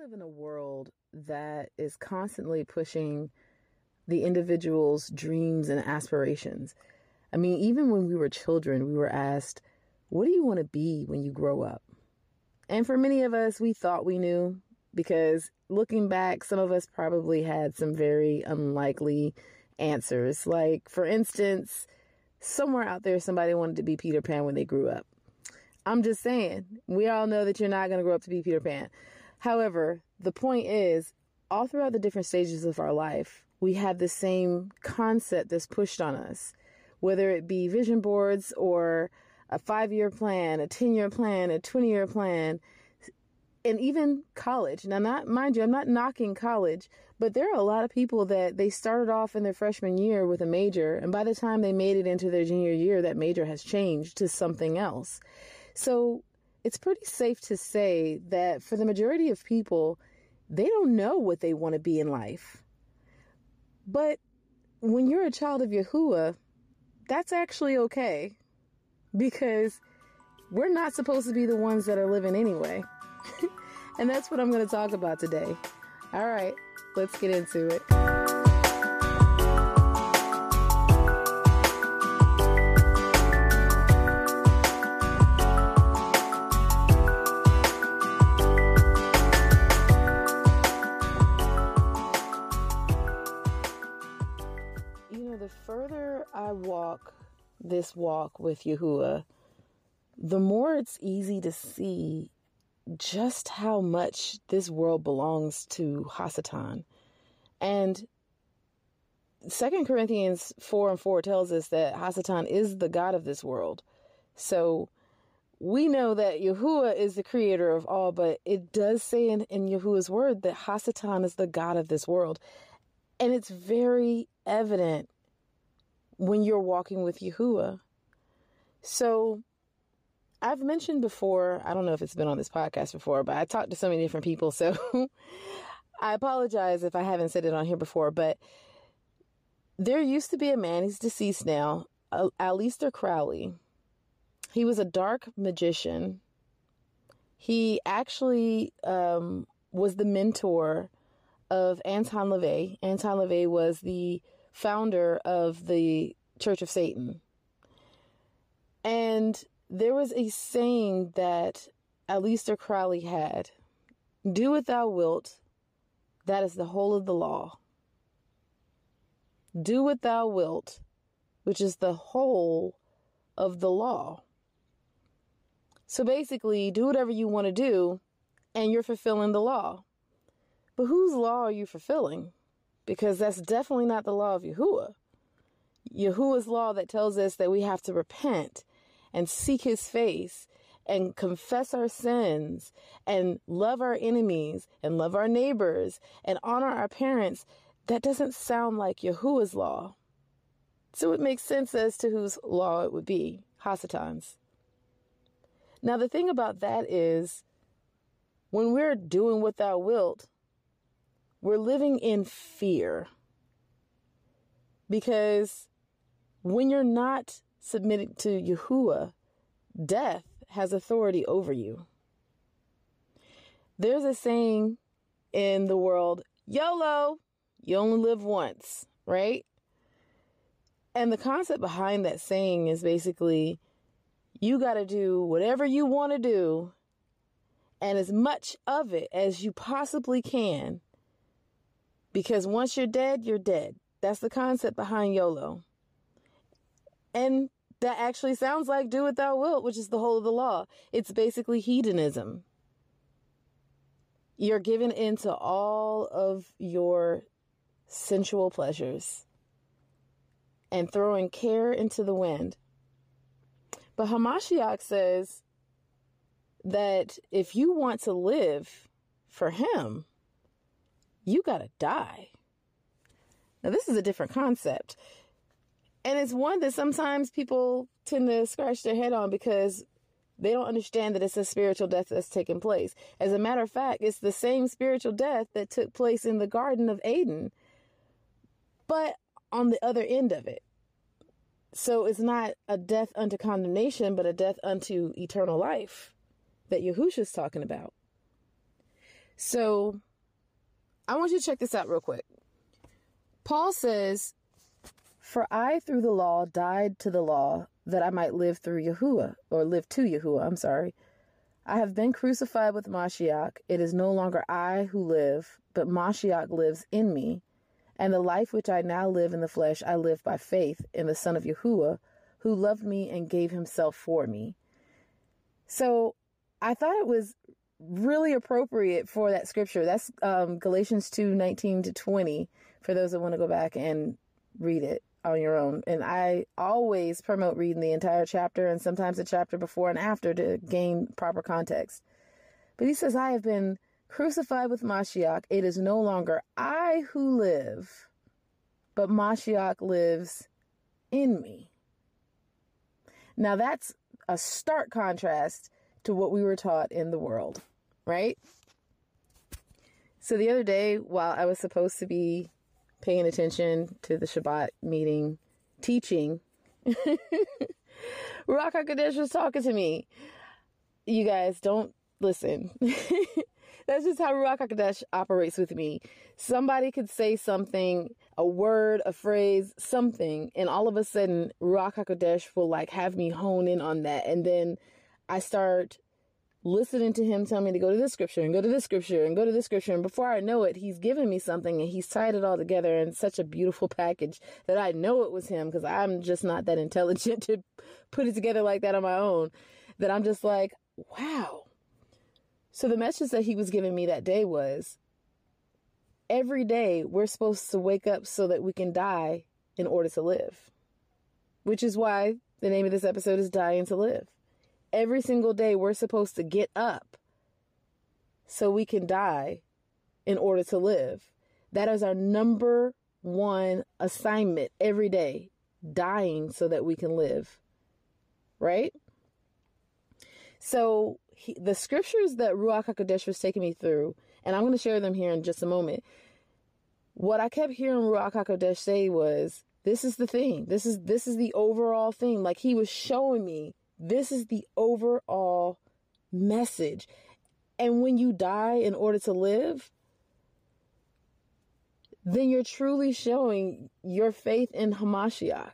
live in a world that is constantly pushing the individual's dreams and aspirations. I mean, even when we were children, we were asked, What do you want to be when you grow up? And for many of us, we thought we knew because looking back, some of us probably had some very unlikely answers. Like, for instance, somewhere out there, somebody wanted to be Peter Pan when they grew up. I'm just saying, we all know that you're not going to grow up to be Peter Pan. However, the point is, all throughout the different stages of our life, we have the same concept that's pushed on us, whether it be vision boards or a five year plan, a 10 year plan, a 20 year plan, and even college. Now, not mind you, I'm not knocking college, but there are a lot of people that they started off in their freshman year with a major, and by the time they made it into their junior year, that major has changed to something else. So it's pretty safe to say that for the majority of people, they don't know what they want to be in life. But when you're a child of Yahuwah, that's actually okay because we're not supposed to be the ones that are living anyway. and that's what I'm going to talk about today. All right, let's get into it. I walk this walk with Yahuwah, the more it's easy to see just how much this world belongs to Hasatan. And Second Corinthians 4 and 4 tells us that Hasatan is the God of this world. So we know that Yahuwah is the creator of all, but it does say in, in Yahuwah's word that Hasatan is the God of this world. And it's very evident when you're walking with Yahuwah. So I've mentioned before, I don't know if it's been on this podcast before, but I talked to so many different people. So I apologize if I haven't said it on here before, but there used to be a man, he's deceased now, Aleister Crowley. He was a dark magician. He actually um, was the mentor of Anton LaVey. Anton LaVey was the founder of the Church of Satan. And there was a saying that Aleister Crowley had Do what thou wilt, that is the whole of the law. Do what thou wilt, which is the whole of the law. So basically, do whatever you want to do, and you're fulfilling the law. But whose law are you fulfilling? because that's definitely not the law of Yahuwah. Yahuwah's law that tells us that we have to repent and seek his face and confess our sins and love our enemies and love our neighbors and honor our parents, that doesn't sound like Yahuwah's law. So it makes sense as to whose law it would be, Hasatan's. Now, the thing about that is, when we're doing what thou wilt, we're living in fear because when you're not submitted to Yahuwah, death has authority over you. There's a saying in the world YOLO, you only live once, right? And the concept behind that saying is basically you got to do whatever you want to do and as much of it as you possibly can because once you're dead, you're dead. That's the concept behind YOLO. And that actually sounds like do what thou wilt, which is the whole of the law. It's basically hedonism. You're given into all of your sensual pleasures and throwing care into the wind. But Hamashiach says that if you want to live for him, you got to die. Now, this is a different concept. And it's one that sometimes people tend to scratch their head on because they don't understand that it's a spiritual death that's taking place. As a matter of fact, it's the same spiritual death that took place in the Garden of Eden, but on the other end of it. So it's not a death unto condemnation, but a death unto eternal life that Yahushua's talking about. So I want you to check this out real quick. Paul says, For I through the law died to the law that I might live through Yahuwah, or live to Yahuwah, I'm sorry. I have been crucified with Mashiach. It is no longer I who live, but Mashiach lives in me. And the life which I now live in the flesh, I live by faith in the Son of Yahuwah, who loved me and gave himself for me. So I thought it was really appropriate for that scripture. That's um, Galatians 2 19 to 20, for those that want to go back and read it on your own. And I always promote reading the entire chapter and sometimes the chapter before and after to gain proper context. But he says, I have been crucified with Mashiach. It is no longer I who live, but Mashiach lives in me. Now that's a stark contrast to what we were taught in the world, right? So the other day, while I was supposed to be paying attention to the Shabbat meeting teaching, Ruach HaKodesh was talking to me. You guys don't listen. That's just how Ruach HaKodesh operates with me. Somebody could say something, a word, a phrase, something, and all of a sudden Ruach HaKodesh will like have me hone in on that. And then I start listening to him tell me to go to this scripture and go to this scripture and go to this scripture. And before I know it, he's given me something and he's tied it all together in such a beautiful package that I know it was him because I'm just not that intelligent to put it together like that on my own. That I'm just like, wow. So the message that he was giving me that day was every day we're supposed to wake up so that we can die in order to live, which is why the name of this episode is Dying to Live every single day we're supposed to get up so we can die in order to live. That is our number one assignment every day dying so that we can live. Right? So, he, the scriptures that Ruach HaKodesh was taking me through, and I'm going to share them here in just a moment. What I kept hearing Ruach HaKodesh say was, this is the thing. This is this is the overall thing. Like he was showing me this is the overall message. And when you die in order to live, then you're truly showing your faith in Hamashiach.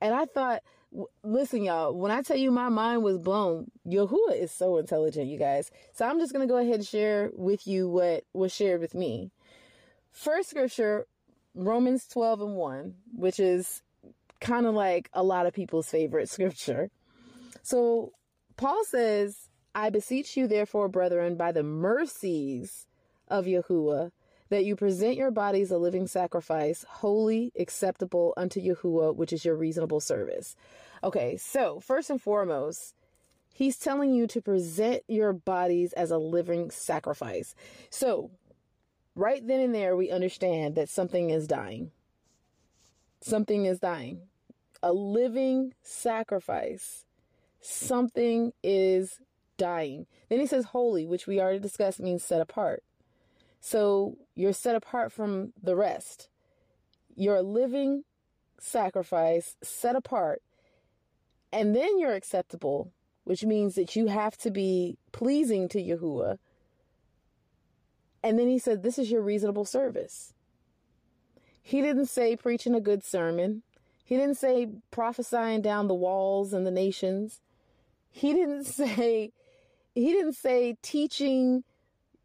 And I thought, listen, y'all, when I tell you my mind was blown, Yahuwah is so intelligent, you guys. So I'm just going to go ahead and share with you what was shared with me. First scripture, Romans 12 and 1, which is kind of like a lot of people's favorite scripture. So Paul says, I beseech you, therefore, brethren, by the mercies of Yahuwah, that you present your bodies a living sacrifice, holy, acceptable unto Yahuwah, which is your reasonable service. Okay, so first and foremost, he's telling you to present your bodies as a living sacrifice. So, right then and there, we understand that something is dying. Something is dying a living sacrifice. Something is dying. Then he says holy, which we already discussed means set apart. So you're set apart from the rest. You're a living sacrifice set apart. And then you're acceptable, which means that you have to be pleasing to Yahuwah. And then he said, This is your reasonable service. He didn't say preaching a good sermon. He didn't say prophesying down the walls and the nations. He didn't say he didn't say teaching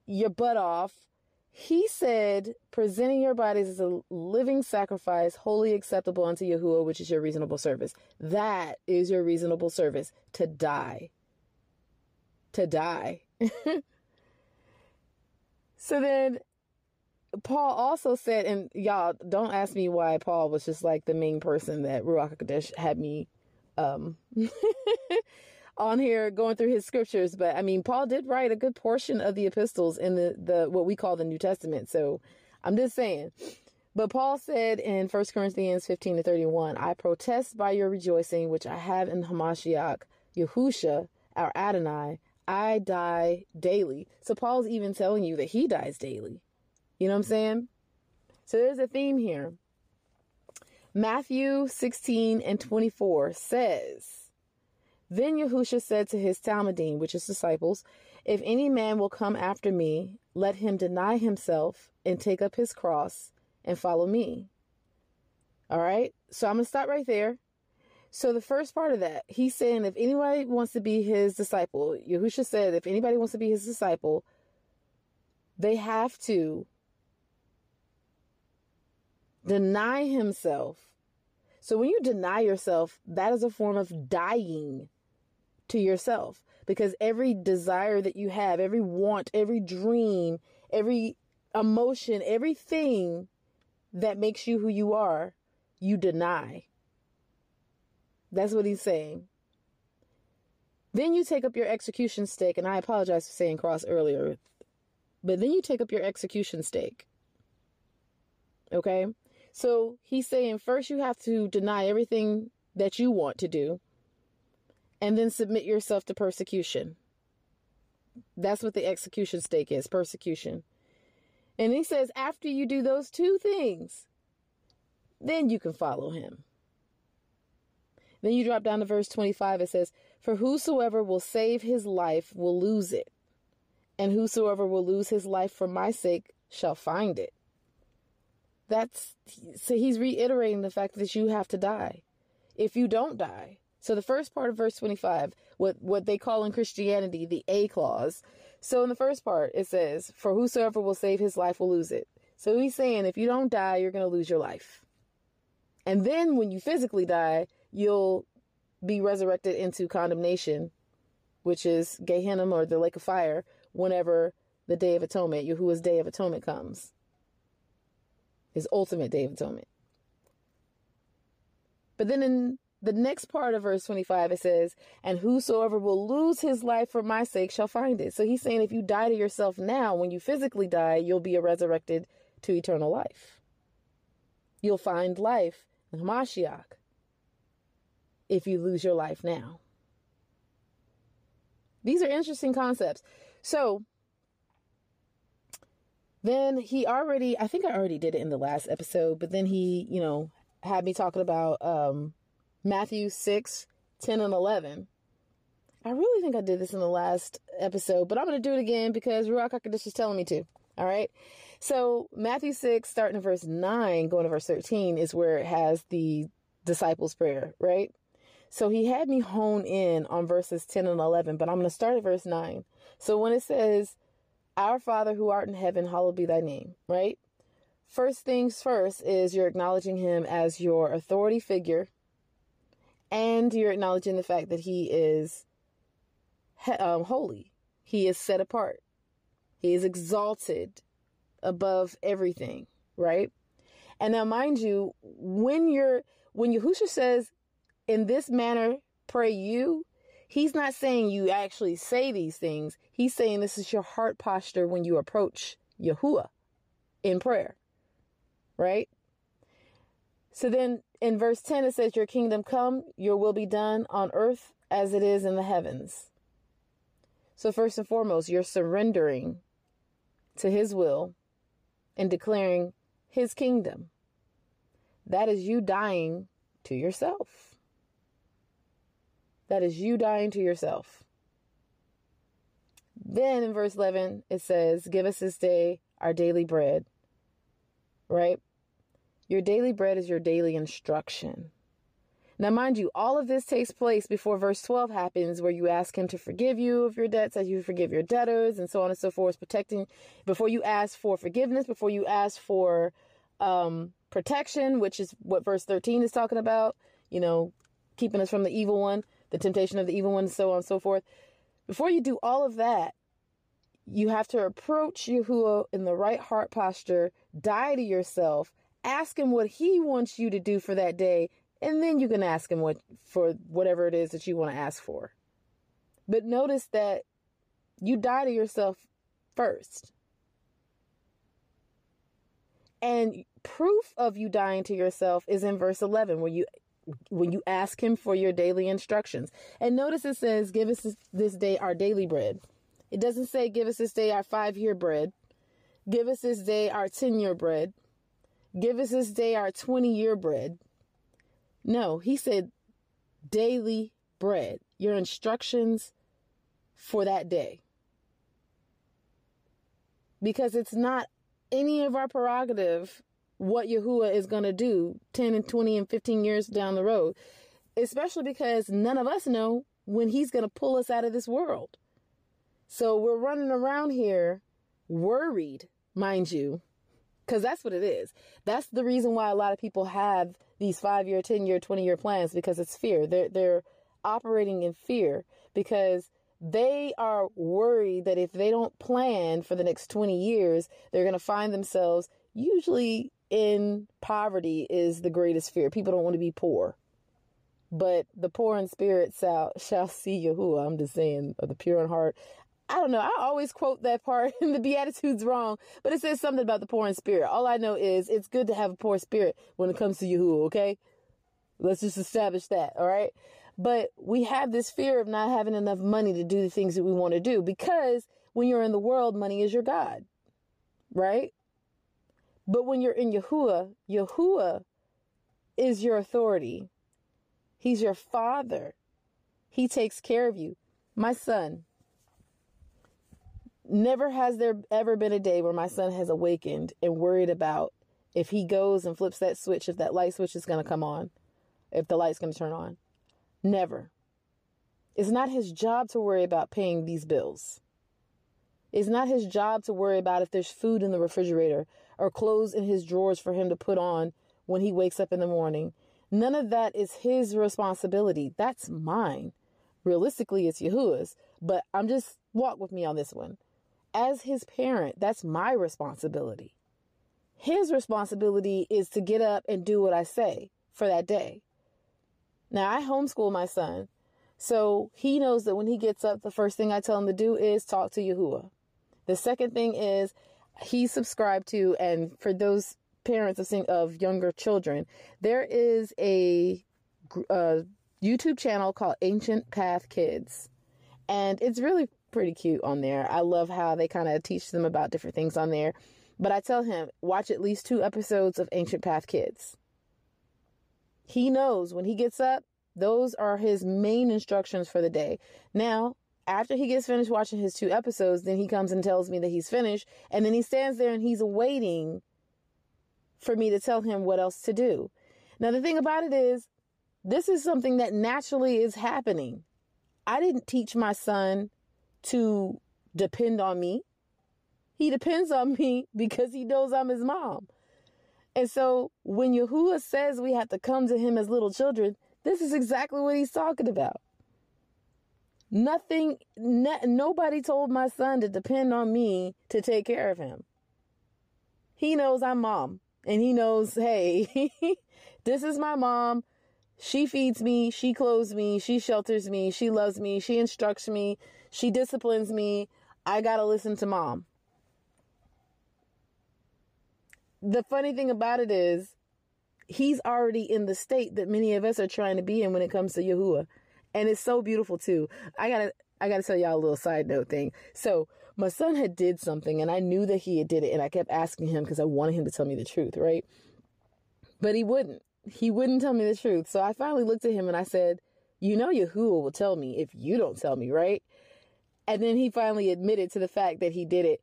your butt off. He said presenting your bodies as a living sacrifice, wholly acceptable unto Yahuwah, which is your reasonable service. That is your reasonable service to die. To die. so then Paul also said, and y'all don't ask me why Paul was just like the main person that Ruach HaKodesh had me um, on here going through his scriptures. But I mean, Paul did write a good portion of the epistles in the, the what we call the New Testament. So I'm just saying. But Paul said in 1 Corinthians 15 to 31, I protest by your rejoicing, which I have in Hamashiach, Yahusha, our Adonai, I die daily. So Paul's even telling you that he dies daily. You know what I'm saying? So there's a theme here. Matthew 16 and 24 says, Then Yahusha said to his Talmidim, which is disciples, If any man will come after me, let him deny himself and take up his cross and follow me. All right. So I'm going to stop right there. So the first part of that, he's saying if anybody wants to be his disciple, Yahusha said if anybody wants to be his disciple, they have to deny himself. So when you deny yourself, that is a form of dying to yourself because every desire that you have, every want, every dream, every emotion, everything that makes you who you are, you deny. That's what he's saying. Then you take up your execution stake, and I apologize for saying cross earlier, but then you take up your execution stake. Okay? So he's saying first you have to deny everything that you want to do, and then submit yourself to persecution. That's what the execution stake is persecution. And he says, after you do those two things, then you can follow him. Then you drop down to verse 25. It says, For whosoever will save his life will lose it, and whosoever will lose his life for my sake shall find it. That's so he's reiterating the fact that you have to die. If you don't die, so the first part of verse 25, what what they call in Christianity the A clause. So in the first part it says, "For whosoever will save his life will lose it." So he's saying if you don't die, you're going to lose your life. And then when you physically die, you'll be resurrected into condemnation, which is Gehenna or the lake of fire, whenever the day of atonement, Yahuwah's day of atonement comes. His ultimate day of atonement. But then in the next part of verse 25, it says, And whosoever will lose his life for my sake shall find it. So he's saying if you die to yourself now, when you physically die, you'll be resurrected to eternal life. You'll find life in Mashiach if you lose your life now. These are interesting concepts. So then he already, I think I already did it in the last episode, but then he, you know, had me talking about um, Matthew 6, 10, and 11. I really think I did this in the last episode, but I'm going to do it again because Ruach HaKodesh is telling me to. All right. So Matthew 6, starting in verse 9, going to verse 13, is where it has the disciples' prayer, right? So he had me hone in on verses 10 and 11, but I'm going to start at verse 9. So when it says, Our Father who art in heaven, hallowed be thy name, right? First things first is you're acknowledging him as your authority figure, and you're acknowledging the fact that he is um, holy, he is set apart, he is exalted above everything, right? And now, mind you, when you're when Yahusha says in this manner pray you, he's not saying you actually say these things. He's saying this is your heart posture when you approach Yahuwah in prayer. Right? So then in verse 10 it says, Your kingdom come, your will be done on earth as it is in the heavens. So, first and foremost, you're surrendering to his will and declaring his kingdom. That is you dying to yourself. That is you dying to yourself. Then in verse 11, it says, Give us this day our daily bread. Right? Your daily bread is your daily instruction. Now, mind you, all of this takes place before verse 12 happens, where you ask him to forgive you of your debts as you forgive your debtors, and so on and so forth, protecting before you ask for forgiveness, before you ask for um, protection, which is what verse 13 is talking about, you know, keeping us from the evil one the temptation of the evil one, so on and so forth. Before you do all of that, you have to approach Yahuwah in the right heart posture, die to yourself, ask him what he wants you to do for that day, and then you can ask him what for whatever it is that you want to ask for. But notice that you die to yourself first. And proof of you dying to yourself is in verse 11 where you when you ask him for your daily instructions. And notice it says, Give us this day our daily bread. It doesn't say, Give us this day our five year bread. Give us this day our 10 year bread. Give us this day our 20 year bread. No, he said, Daily bread, your instructions for that day. because it's not any of our prerogative what Yahuwah is going to do 10 and 20 and 15 years down the road, especially because none of us know when he's going to pull us out of this world. So we're running around here worried, mind you, because that's what it is. That's the reason why a lot of people have these five year, 10 year, 20 year plans because it's fear. They're, they're operating in fear because they are worried that if they don't plan for the next 20 years, they're going to find themselves usually in poverty is the greatest fear. People don't want to be poor. But the poor in spirit shall, shall see Yahuwah. I'm just saying, of the pure in heart. I don't know. I always quote that part in the Beatitudes wrong, but it says something about the poor in spirit. All I know is it's good to have a poor spirit when it comes to Yahuwah, okay? Let's just establish that, all right? But we have this fear of not having enough money to do the things that we want to do because when you're in the world, money is your God, right? But when you're in Yahuwah, Yahuwah is your authority. He's your father. He takes care of you. My son, never has there ever been a day where my son has awakened and worried about if he goes and flips that switch, if that light switch is going to come on, if the light's going to turn on. Never. It's not his job to worry about paying these bills. It's not his job to worry about if there's food in the refrigerator or clothes in his drawers for him to put on when he wakes up in the morning. None of that is his responsibility. That's mine. Realistically, it's Yahuwah's, but I'm just walk with me on this one. As his parent, that's my responsibility. His responsibility is to get up and do what I say for that day. Now, I homeschool my son, so he knows that when he gets up, the first thing I tell him to do is talk to Yahuwah. The second thing is he's subscribed to, and for those parents of, of younger children, there is a, a uh, YouTube channel called Ancient Path Kids. And it's really pretty cute on there. I love how they kind of teach them about different things on there. But I tell him, watch at least two episodes of Ancient Path Kids. He knows when he gets up, those are his main instructions for the day. Now, after he gets finished watching his two episodes, then he comes and tells me that he's finished. And then he stands there and he's waiting for me to tell him what else to do. Now, the thing about it is, this is something that naturally is happening. I didn't teach my son to depend on me. He depends on me because he knows I'm his mom. And so when Yahuwah says we have to come to him as little children, this is exactly what he's talking about. Nothing, ne- nobody told my son to depend on me to take care of him. He knows I'm mom and he knows, hey, this is my mom. She feeds me, she clothes me, she shelters me, she loves me, she instructs me, she disciplines me. I got to listen to mom. the funny thing about it is he's already in the state that many of us are trying to be in when it comes to Yahuwah. And it's so beautiful too. I gotta I gotta tell y'all a little side note thing. So my son had did something and I knew that he had did it and I kept asking him because I wanted him to tell me the truth, right? But he wouldn't. He wouldn't tell me the truth. So I finally looked at him and I said, You know Yahuwah will tell me if you don't tell me, right? And then he finally admitted to the fact that he did it.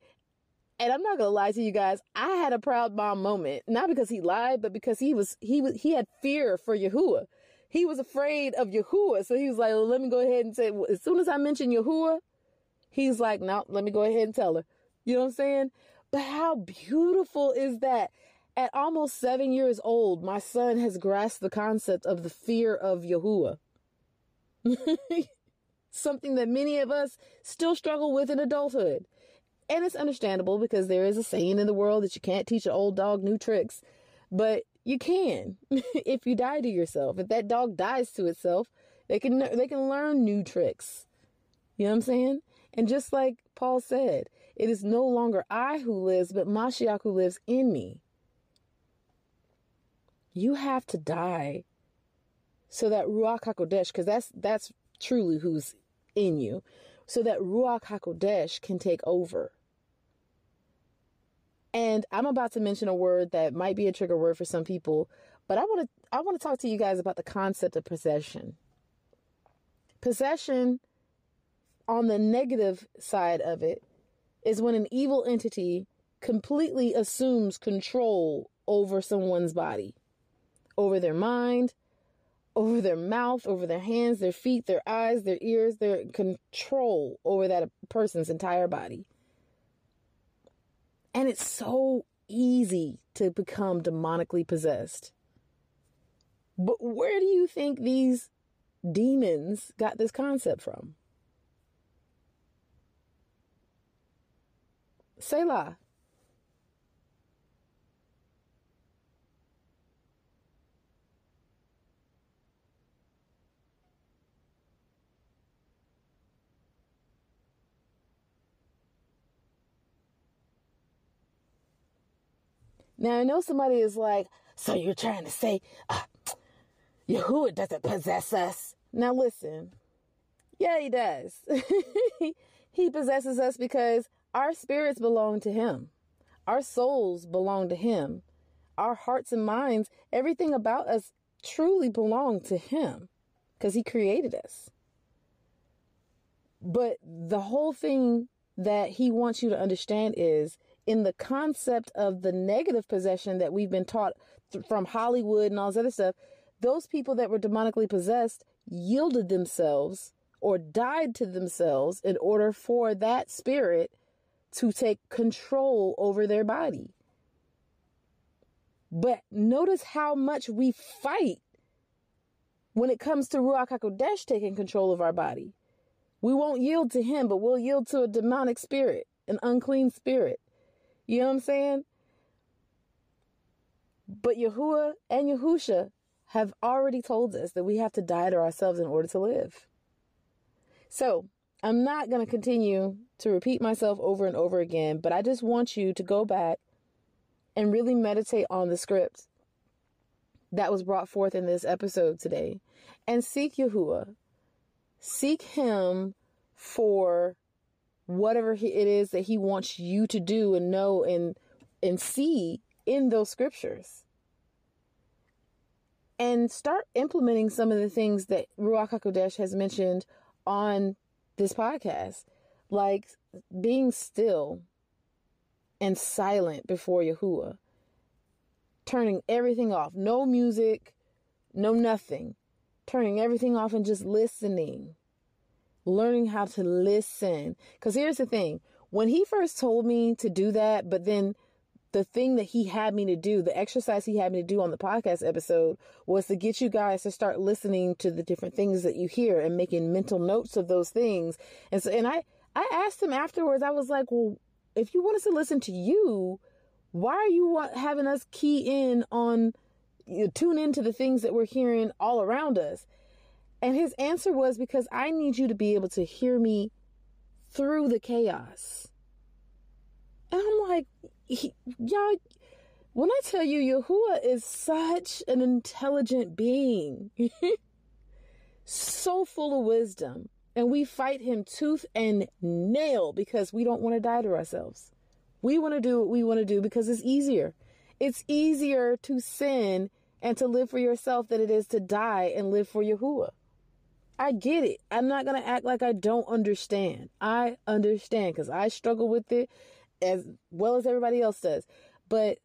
And I'm not gonna lie to you guys, I had a proud mom moment, not because he lied, but because he was he was he had fear for Yahuwah. He was afraid of Yahuwah, so he was like, well, "Let me go ahead and say." As soon as I mention Yahuwah, he's like, "No, let me go ahead and tell her." You know what I'm saying? But how beautiful is that? At almost seven years old, my son has grasped the concept of the fear of Yahuwah. Something that many of us still struggle with in adulthood. And it's understandable because there is a saying in the world that you can't teach an old dog new tricks, but you can if you die to yourself. If that dog dies to itself, they can they can learn new tricks. You know what I'm saying? And just like Paul said, it is no longer I who lives, but Mashiach who lives in me. You have to die so that Ruach HaKodesh, because that's that's truly who's in you so that Ruach HaKodesh can take over. And I'm about to mention a word that might be a trigger word for some people, but I want to I want to talk to you guys about the concept of possession. Possession on the negative side of it is when an evil entity completely assumes control over someone's body, over their mind, over their mouth, over their hands, their feet, their eyes, their ears, their control over that person's entire body. And it's so easy to become demonically possessed. But where do you think these demons got this concept from? Selah. Now, I know somebody is like, so you're trying to say uh, Yahuwah doesn't possess us. Now, listen. Yeah, he does. he possesses us because our spirits belong to him. Our souls belong to him. Our hearts and minds, everything about us truly belong to him because he created us. But the whole thing that he wants you to understand is in the concept of the negative possession that we've been taught th- from Hollywood and all this other stuff, those people that were demonically possessed yielded themselves or died to themselves in order for that spirit to take control over their body. But notice how much we fight when it comes to Ruach HaKodesh taking control of our body. We won't yield to him, but we'll yield to a demonic spirit, an unclean spirit. You know what I'm saying? But Yahuwah and Yahusha have already told us that we have to die to ourselves in order to live. So I'm not going to continue to repeat myself over and over again, but I just want you to go back and really meditate on the script that was brought forth in this episode today and seek Yahuwah. Seek Him for whatever he, it is that he wants you to do and know and and see in those scriptures. And start implementing some of the things that Ruach HaKodesh has mentioned on this podcast, like being still and silent before Yahuwah, turning everything off, no music, no nothing, turning everything off and just listening learning how to listen. Because here's the thing when he first told me to do that, but then the thing that he had me to do, the exercise he had me to do on the podcast episode was to get you guys to start listening to the different things that you hear and making mental notes of those things. And so, and I, I asked him afterwards, I was like, well, if you want us to listen to you, why are you want, having us key in on, you know, tune into the things that we're hearing all around us? And his answer was because I need you to be able to hear me through the chaos. And I'm like, y'all, when I tell you Yahuwah is such an intelligent being, so full of wisdom, and we fight him tooth and nail because we don't want to die to ourselves. We want to do what we want to do because it's easier. It's easier to sin and to live for yourself than it is to die and live for Yahuwah. I get it. I'm not going to act like I don't understand. I understand because I struggle with it as well as everybody else does. But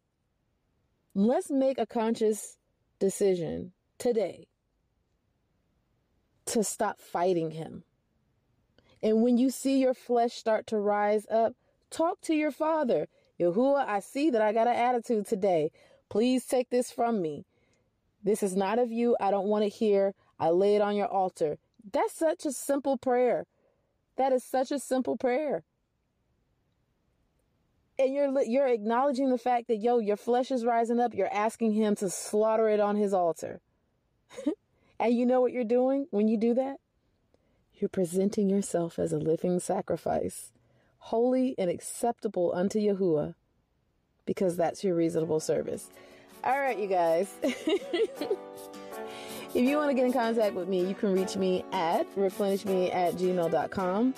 let's make a conscious decision today to stop fighting him. And when you see your flesh start to rise up, talk to your father. Yahuwah, I see that I got an attitude today. Please take this from me. This is not of you. I don't want to hear. I lay it on your altar. That's such a simple prayer. That is such a simple prayer. And you're you're acknowledging the fact that yo, your flesh is rising up. You're asking him to slaughter it on his altar. and you know what you're doing when you do that? You're presenting yourself as a living sacrifice, holy and acceptable unto Yahuwah, because that's your reasonable service. All right, you guys. If you want to get in contact with me, you can reach me at replenishme at gmail.com.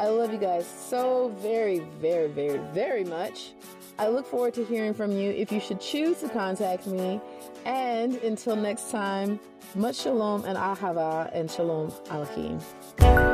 I love you guys so very, very, very, very much. I look forward to hearing from you if you should choose to contact me. And until next time, much shalom and ahava and shalom aleichem.